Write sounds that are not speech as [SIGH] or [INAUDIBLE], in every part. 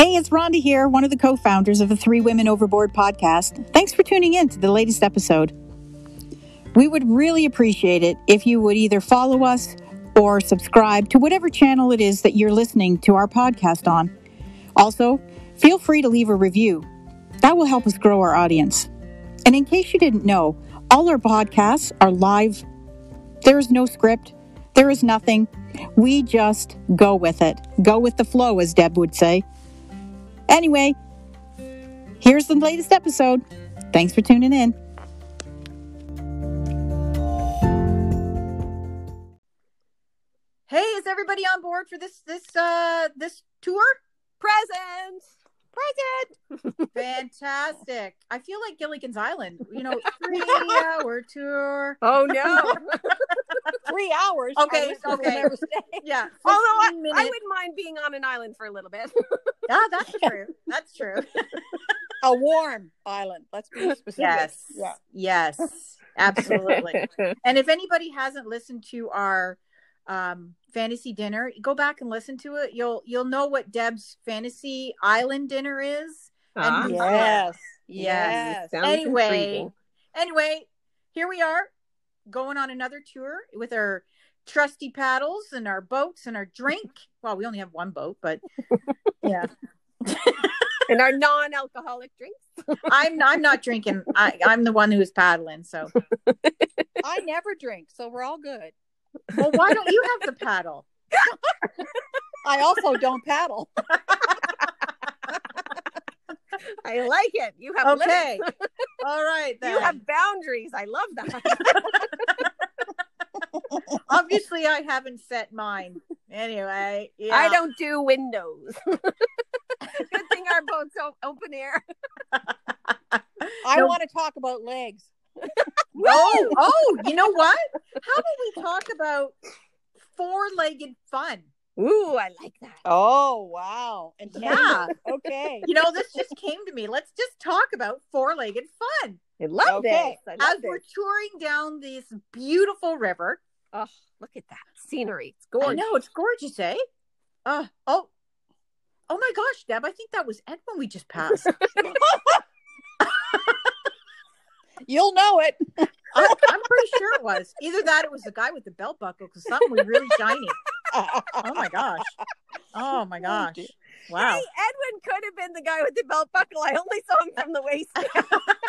Hey, it's Rhonda here, one of the co founders of the Three Women Overboard podcast. Thanks for tuning in to the latest episode. We would really appreciate it if you would either follow us or subscribe to whatever channel it is that you're listening to our podcast on. Also, feel free to leave a review. That will help us grow our audience. And in case you didn't know, all our podcasts are live. There is no script, there is nothing. We just go with it. Go with the flow, as Deb would say. Anyway, here's the latest episode. Thanks for tuning in. Hey, is everybody on board for this this uh this tour? Present. Present. [LAUGHS] Fantastic. I feel like Gilligan's Island. You know, [LAUGHS] three hour tour. Oh no. [LAUGHS] Three hours. Okay, I wish I would okay. never stay. Yeah. Although I, 15 I minutes. wouldn't mind being on an island for a little bit. Ah, that's true. That's true. A warm island. Let's be specific. Yes. Yeah. Yes. Absolutely. and if anybody hasn't listened to our um fantasy dinner, go back and listen to it. You'll you'll know what Deb's fantasy island dinner is. Ah, And- Yes. Yes. Yes. Anyway. intriguing. Anyway, here we are going on another tour with our trusty paddles and our boats and our drink. [LAUGHS] Well, we only have one boat, but [LAUGHS] yeah. and our non-alcoholic drinks. I'm I'm not drinking. I, I'm the one who's paddling. So, [LAUGHS] I never drink, so we're all good. Well, why don't you have the paddle? I also don't paddle. I like it. You have Okay. limits. All right. Then. You have boundaries. I love that. [LAUGHS] Obviously, I haven't set mine. Anyway, yeah. I don't do windows. Good thing our boat's open air. I No. want to talk about legs. Oh, oh, you know what? How about we talk about four-legged fun? Ooh, I like that. Oh wow. And Yeah. Okay. You know, this just came to me. Let's just talk about four-legged fun I love Okay. this. I love as this. we're touring down this beautiful river. Oh, look at that scenery. It's gorgeous. I gorgeous. know it's gorgeous, eh? Uh, oh, oh my gosh, Deb! I think that was Edwin we just passed. [LAUGHS] You'll know it. [LAUGHS] I, I'm pretty sure it was either that. It was the guy with the belt buckle because something was really shiny. Oh my gosh! Oh my oh, gosh! dear. Wow! Hey, Edwin could have been the guy with the belt buckle. I only saw him from the waist. [LAUGHS]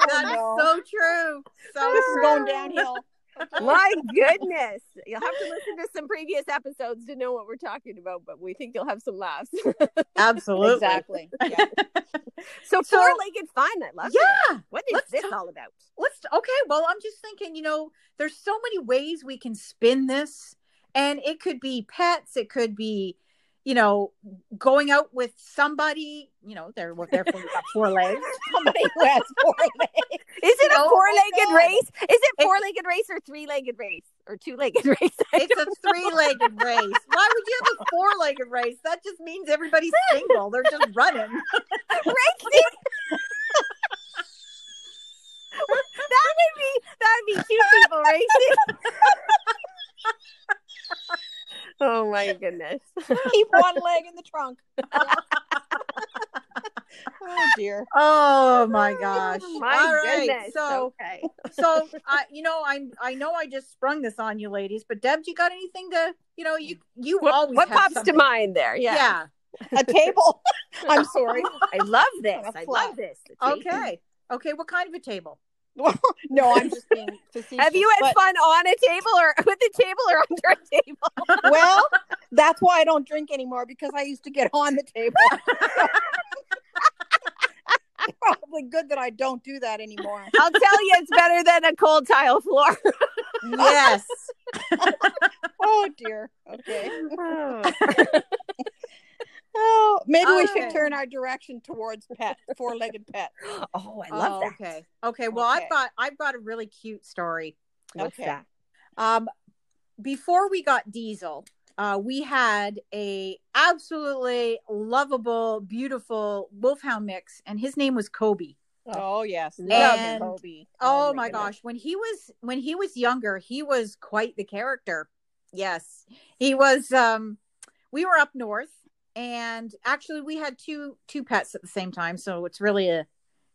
Oh, That's no. so true. So This is going downhill. My goodness. You'll have to listen to some previous episodes to know what we're talking about, but we think you'll have some laughs. Absolutely. Exactly. Yeah. so, So- four legged fun. I love it. Yeah. What is Let's this talk- all about? Let's. Okay. Well, I'm just thinking. You know, there's so many ways we can spin this, and it could be pets. It could be, you know, going out with somebody. You know, they're therefore got four legs. [LAUGHS] Somebody who has four [LAUGHS] legs. Is it Oh a my four legged race? Is it four legged race or three legged race or two legged [LAUGHS] race? I It's a three-legged race. Why would you have a four-legged race? That just means everybody's single. They're just running. racing. that would be that would be two people racing. [LAUGHS] oh my goodness. [LAUGHS] Keep one leg in the trunk. [LAUGHS] oh dear. Oh, oh my gosh! My All right, goodness. So, okay. so I, you know, I'm I know I just sprung this on you, ladies. But Deb, you got anything to, you know, you, you What, always what have pops something. to mind there? Yeah. Yeah. A table. I'm sorry. I love this. On a I flat. love this. Okay. Okay. What kind of a table? [LAUGHS] no, I'm just being [LAUGHS] facetious. Have you had but- fun on a table or [LAUGHS] with a table or under a table? Well, that's why I don't drink anymore because I used to get on the table. Probably good that I don't do that anymore. I'll tell you, it's better than a cold tile floor. Yes. Oh dear. Okay. Oh, maybe we Okay. should turn our direction towards pet, four-legged pet. oh, I love Oh, that. Okay. Okay. Well, Okay. I've got, I've got a really cute story. What's Okay. that? Um, before we got Diesel, uh, we had a absolutely lovable, beautiful wolfhound mix, and his name was Kobe. Oh yes, love And- Kobe. Oh, my my goodness. gosh, when he was when he was younger, he was quite the character. Yes, he was. Um, we were up north, and actually we had two two pets at the same time, so it's really a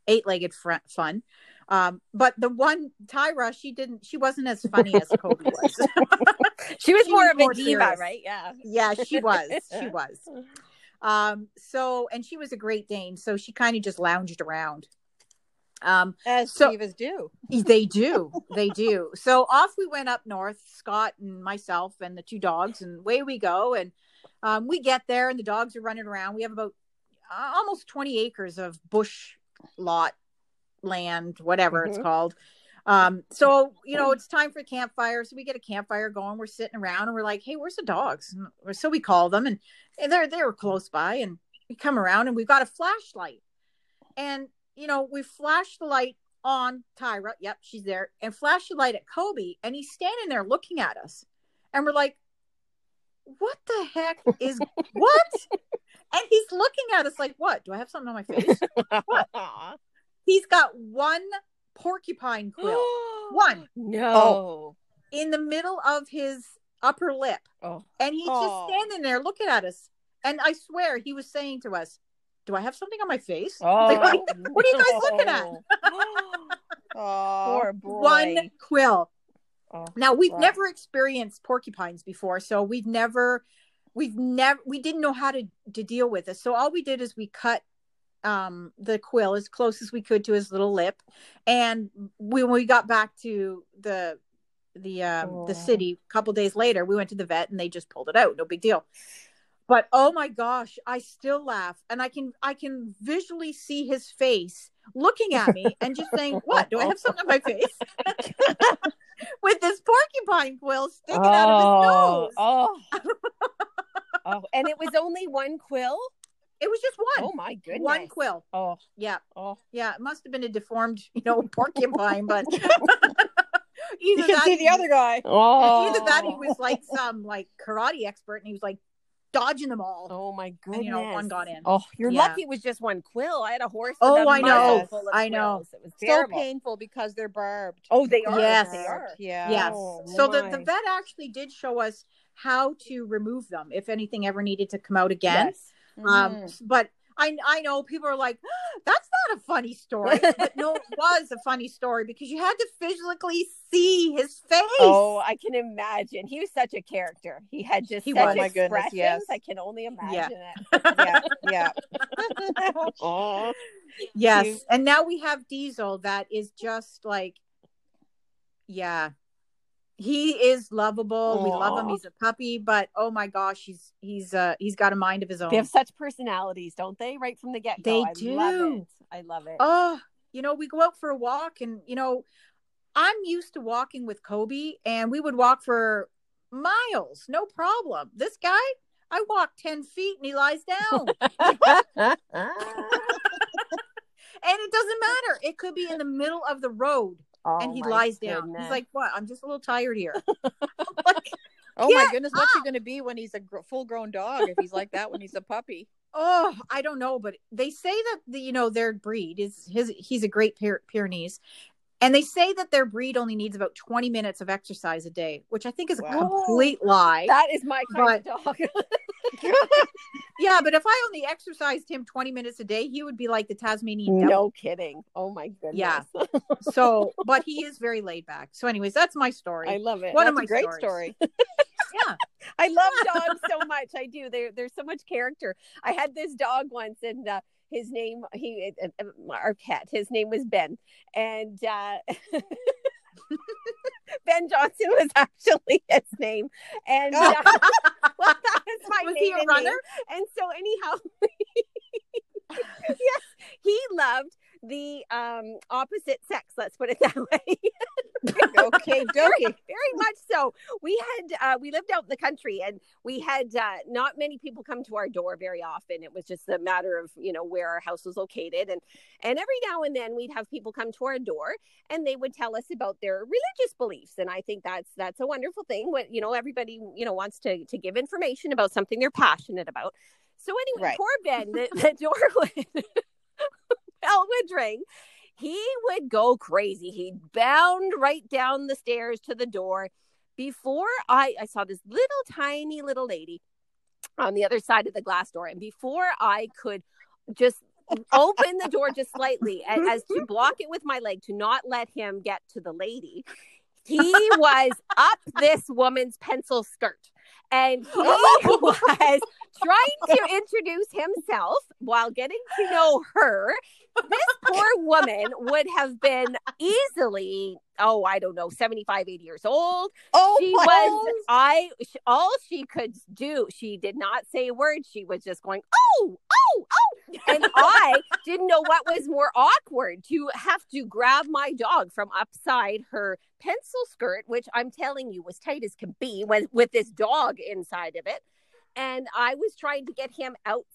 eight legged fr- fun. Um, but the one Tyra, she didn't, she wasn't as funny as Kobe [LAUGHS] was. [LAUGHS] She was She more was of more a diva, serious. right? Yeah. yeah, she was, [LAUGHS] she was. Um, so and she was a Great Dane, so she kind of just lounged around. Um, As So- divas do. They do. They do. So off we went up north, Scott and myself and the two dogs, and away we go. And um, we get there, and the dogs are running around. We have about uh, almost 20 acres of bush lot land, whatever it's Mhm. called. Um, so, you know, it's time for a campfire. So we get a campfire going. We're sitting around and we're like, hey, where's the dogs? And so we call them, and, and they're, they were close by. And we come around, and we've got a flashlight. And, you know, we flash the light on Tyra. Yep, she's there. And flash the light at Kobe. And he's standing there looking at us. And we're like, what the heck [LAUGHS] is what? and he's looking at us like, what? Do I have something on my face? [LAUGHS] He's got one porcupine quill [GASPS] One. No. Oh. in the middle of his upper lip. Oh. And he's Oh. just standing there looking at us. And I swear he was saying to us, Do I have something on my face? Oh. Like, what are you guys looking at? [GASPS] [LAUGHS] Oh, boy. One quill. Oh, Now we've wow. never experienced porcupines before, so we've never we've never we didn't know how to to deal with this. So all we did is we cut um the quill as close as we could to his little lip and when we got back to the the um Oh. the city a couple days later we went to the vet and they just pulled it out no big deal but oh my gosh i still laugh and i can i can visually see his face looking at me and just saying what do i have something on my face [LAUGHS] [LAUGHS] porcupine quill sticking out of his oh, nose Oh. [LAUGHS] oh. And it was only one quill? it was just one Oh my goodness. one quill Oh. yeah Oh. yeah it must have been a deformed you know [LAUGHS] porcupine but [LAUGHS] you either can that see the other guy. Oh. either that he was like oh. some like karate expert and he was like dodging them all Oh my goodness. and you know one got in Oh, you're Yeah. lucky it was just one quill. I had a horse. Oh, I know. muzzle full of I know. It was So painful because they're barbed. Oh, they are. Yes. They are. Yeah. yes Oh, so the, the vet actually did show us how to remove them if anything ever needed to come out again Yes. um Mhm. but I, I know people are like [GASPS] that's not a funny story but no it [LAUGHS] was a funny story because you had to physically see his face Oh, I can imagine. He was such a character. He had just He such was. Oh my goodness, expressions. yes. I can only imagine Yeah. it. yeah. Yeah. [LAUGHS] Oh. yes and now we have diesel that is just like yeah he is lovable we love him he's a puppy but oh my gosh he's he's uh he's got a mind of his own They have such personalities, don't they? Right from the get go. They I do. love it. I love it. oh you know we go out for a walk and you know i'm used to walking with kobe and we would walk for miles no problem this guy i walk 10 feet and he lies down [LAUGHS] [LAUGHS] and it doesn't matter it could be in the middle of the road Oh, and he lies down. He's like what? I'm just a little tired here. [LAUGHS] Like, Oh my goodness, what's he going to be when he's a gr- full-grown dog? If he's like that when he's a puppy, oh i don't know but they say that the you know their breed is his he's a great Pyr- pyrenees and they say that their breed only needs about 20 minutes of exercise a day which i think is a complete lie that is my kind of dog. [LAUGHS] [LAUGHS] yeah but if i only exercised him 20 minutes a day he would be like the tasmanian devil no kidding. Oh my goodness. Yeah. [LAUGHS] so but he is very laid back so anyways that's my story I love it. One that's of my a great stories. story. [LAUGHS] yeah I love dogs so much. I do. There, there's so much character. I had this dog once, and uh, his name, he, uh, uh, our pet, his name was Ben, and uh, Ben Johnson was [LAUGHS] actually his name, and uh, [LAUGHS] well, that was my Was he a runner? name. And so, anyhow, [LAUGHS] yes, he loved the um opposite sex. Let's put it [LAUGHS] that way. okay, [LAUGHS] very, very much so. We had uh, we lived out in the country, and we had uh, not many people come to our door very often. It was just a matter of you know where our house was located, and and every now and then we'd have people come to our door, and they would tell us about their religious beliefs. And I think that's that's a wonderful thing. What you know, everybody you know wants to to give information about something they're passionate about. So anyway, Right. poor Ben, the, [LAUGHS] the door would ring. He would go crazy. He'd bound right down the stairs to the door. Before I, I saw this little tiny little lady on the other side of the glass door. And before I could just open the door just slightly a- as to block it with my leg to not let him get to the lady, he was up this woman's pencil skirt. And [LAUGHS] he was trying to introduce himself while getting to know her. This [LAUGHS] poor woman would have been easily, oh, I don't know, 75, 80 years old. Oh, she was i all she could do she did not say a word. She was just going oh oh oh. And i didn't know what was more awkward to have to grab my dog from upside her pencil skirt which i'm telling you was tight as can be with, with this dog inside of it. And i was trying to get him out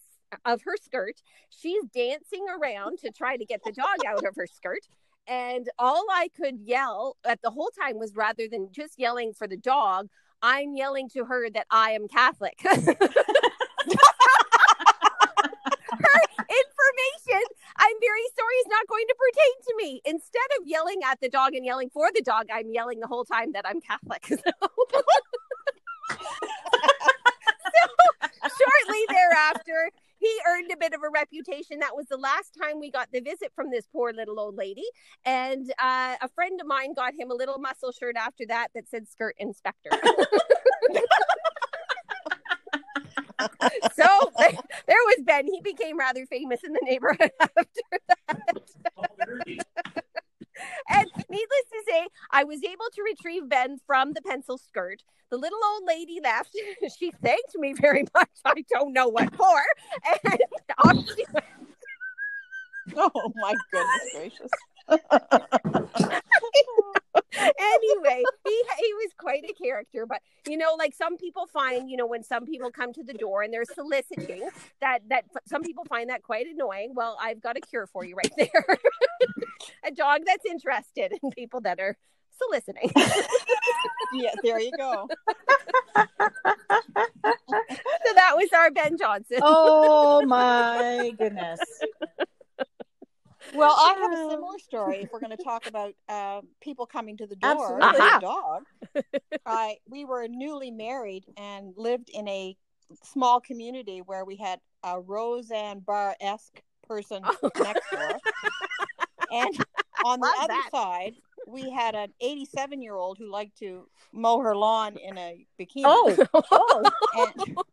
of her skirt. She's dancing around to try to get the dog out of her skirt. And all I could yell at the whole time was rather than just yelling for the dog, I'm yelling to her that I am Catholic. [LAUGHS] her information, I'm very sorry, is not going to pertain to me. Instead of yelling at the dog and yelling for the dog, I'm yelling the whole time that I'm Catholic. [LAUGHS] So, shortly thereafter, he earned a bit of a reputation. That was the last time we got the visit from this poor little old lady. And uh, a friend of mine got him a little muscle shirt after that that said skirt inspector. [LAUGHS] [LAUGHS] so there was Ben. He became rather famous in the neighborhood [LAUGHS] after that. and needless to say, I was able to retrieve Ben from the pencil skirt. The little old lady left. [LAUGHS] she thanked me very much. I don't know what for. And [LAUGHS] off she went. Oh my goodness gracious. anyway, he he was quite a character, but you know, like some people find, you know, when some people come to the door and they're soliciting, that that some people find that quite annoying. Well, I've got a cure for you right [LAUGHS] there. a dog that's interested in people that are soliciting. Yeah, there you go. so that was our Ben Johnson. Oh my goodness. Well, I have a similar story. If we're going to talk about uh, people coming to the door Absolutely. with Aha. a dog, [LAUGHS] I we were newly married and lived in a small community where we had a Roseanne Barr esque person next door, [LAUGHS] and on the Love other that. side we had an 87 year old who liked to mow her lawn in a bikini. Oh, oh. [LAUGHS]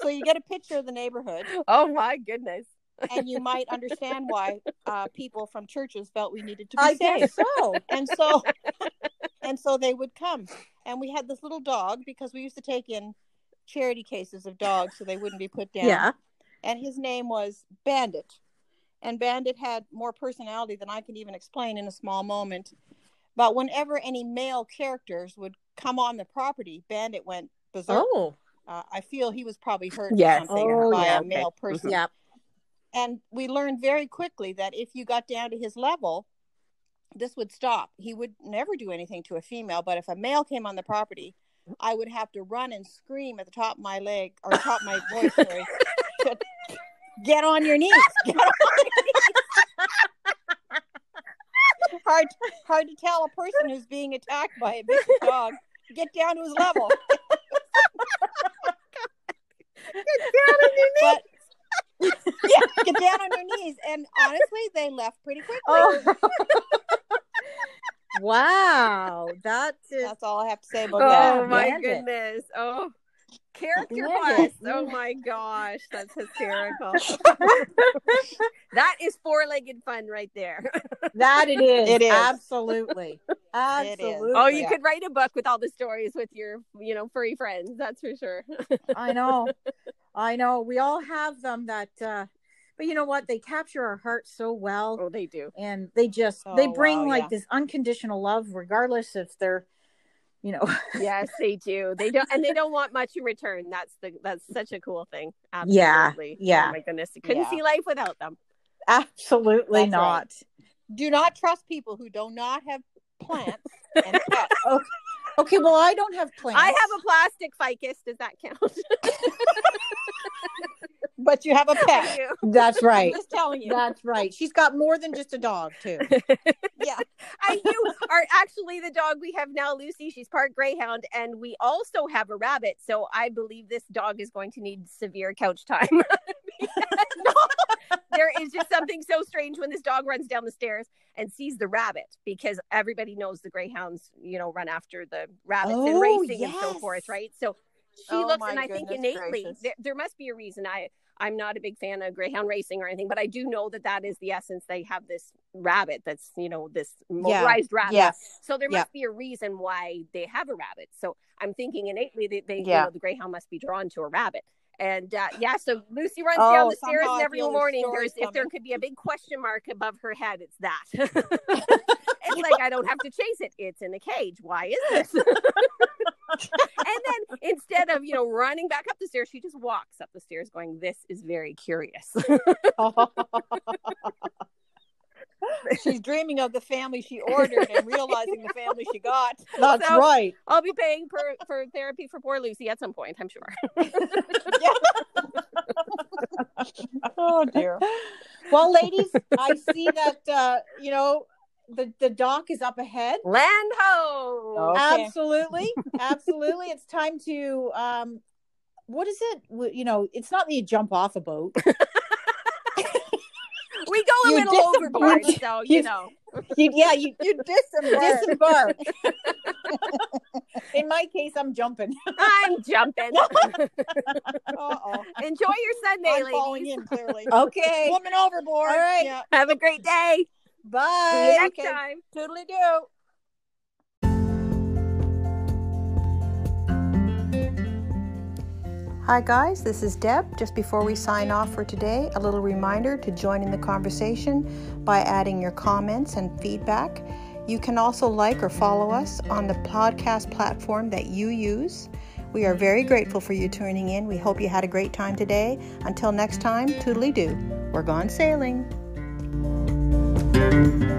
So you get a picture of the neighborhood, oh my goodness. and you might understand why uh, people from churches felt we needed to be I safe. so. And so, and so they would come, and we had this little dog because we used to take in charity cases of dogs so they wouldn't be put down. Yeah. And his name was Bandit, and Bandit had more personality than I can even explain in a small moment. But whenever any male characters would come on the property, Bandit went berserk. Oh, Uh, I feel he was probably hurt Yes. something Oh, by yeah, a okay. male person. yeah. And we learned very quickly that if you got down to his level, this would stop. He would never do anything to a female, but if a male came on the property, I would have to run and scream at the top of my leg or top of my voice, sorry, [LAUGHS] get on your knees. [LAUGHS] Get on your knees. hard, hard to tell a person who's being attacked by a big dog. Get down to his level. [LAUGHS] Get down on your knees. But yeah, get down on your knees. And honestly, they left pretty quickly. Oh. Wow. That is. That's all I have to say about Oh that. my Bandit. goodness. Oh. Character Bandit. Oh my gosh. That's hysterical. [LAUGHS] that is four legged fun right there. That it [LAUGHS] is. It is. Absolutely. Absolutely. Oh, you Yeah. could write a book with all the stories with your, you know, furry friends. That's for sure. I know. [LAUGHS] I know. We all have them that uh but you know what? They capture our hearts so well Oh, they do. and they just they Oh, bring wow, like yeah. this unconditional love regardless if they're you know [LAUGHS] Yes, they do. They don't, and they don't want much in return. That's the that's such a cool thing. Absolutely. Oh yeah. Oh my goodness, you couldn't Yeah. see life without them. absolutely That's right. not. Do not trust people who do not have plants and [LAUGHS] pets. Oh, okay, well I don't have plants I have a plastic ficus. Does that count? [LAUGHS] but you have a pet. [LAUGHS] That's right. I'm just telling you. That's right. She's got more than just a dog, too. [LAUGHS] yeah. [LAUGHS] I you are actually the dog we have now, Lucy. She's part greyhound, and we also have a rabbit. So I believe this dog is going to need severe couch time. there is just something so strange when this dog runs down the stairs and sees the rabbit because everybody knows the greyhounds, you know, run after the rabbits Oh, and racing and so forth, right? So she Oh, looks, and I think innately there, there must be a reason. I I'm not a big fan of greyhound racing or anything, but I do know that that is the essence. They have this rabbit that's you know this motorized rabbit. Yes. So there Yeah. must be a reason why they have a rabbit. So I'm thinking innately that they, you know, the greyhound must be drawn to a rabbit. And uh, yeah, so Lucy runs Oh, down the stairs, and every there's morning there's if there could be a big question mark above her head, it's that. [LAUGHS] [LAUGHS] it's like I don't have to chase it; it's in a cage. Why is this? [LAUGHS] and then instead of you know running back up the stairs, she just walks up the stairs, going, "This is very curious." [LAUGHS] She's dreaming of the family she ordered and realizing the family she got. [LAUGHS] That's So- right. I'll be paying for for therapy for poor Lucy at some point, I'm sure. [LAUGHS] Oh dear. Well, ladies, I see that, uh, you know, the, the dock is up ahead. Land ho! Okay. Absolutely. [LAUGHS] Absolutely. It's time to, um, what is it? You know, it's not that you jump off a boat. [LAUGHS] [LAUGHS] We go a You little dis- overboard, you- so you you- know. You, yeah, you You disembark. disembark. In my case, I'm jumping. I'm jumping. Uh-oh. Enjoy your Sunday, I'm falling in clearly. Okay. Woman overboard. All right. Yeah. Have a great day. See you Bye. next okay. time. Toodly do. Hi, guys, this is Deb. Just before we sign off for today, a little reminder to join in the conversation by adding your comments and feedback. You can also like or follow us on the podcast platform that you use. We are very grateful for you tuning in. We hope you had a great time today. Until next time, toodly doo. We're gone sailing. Thank you.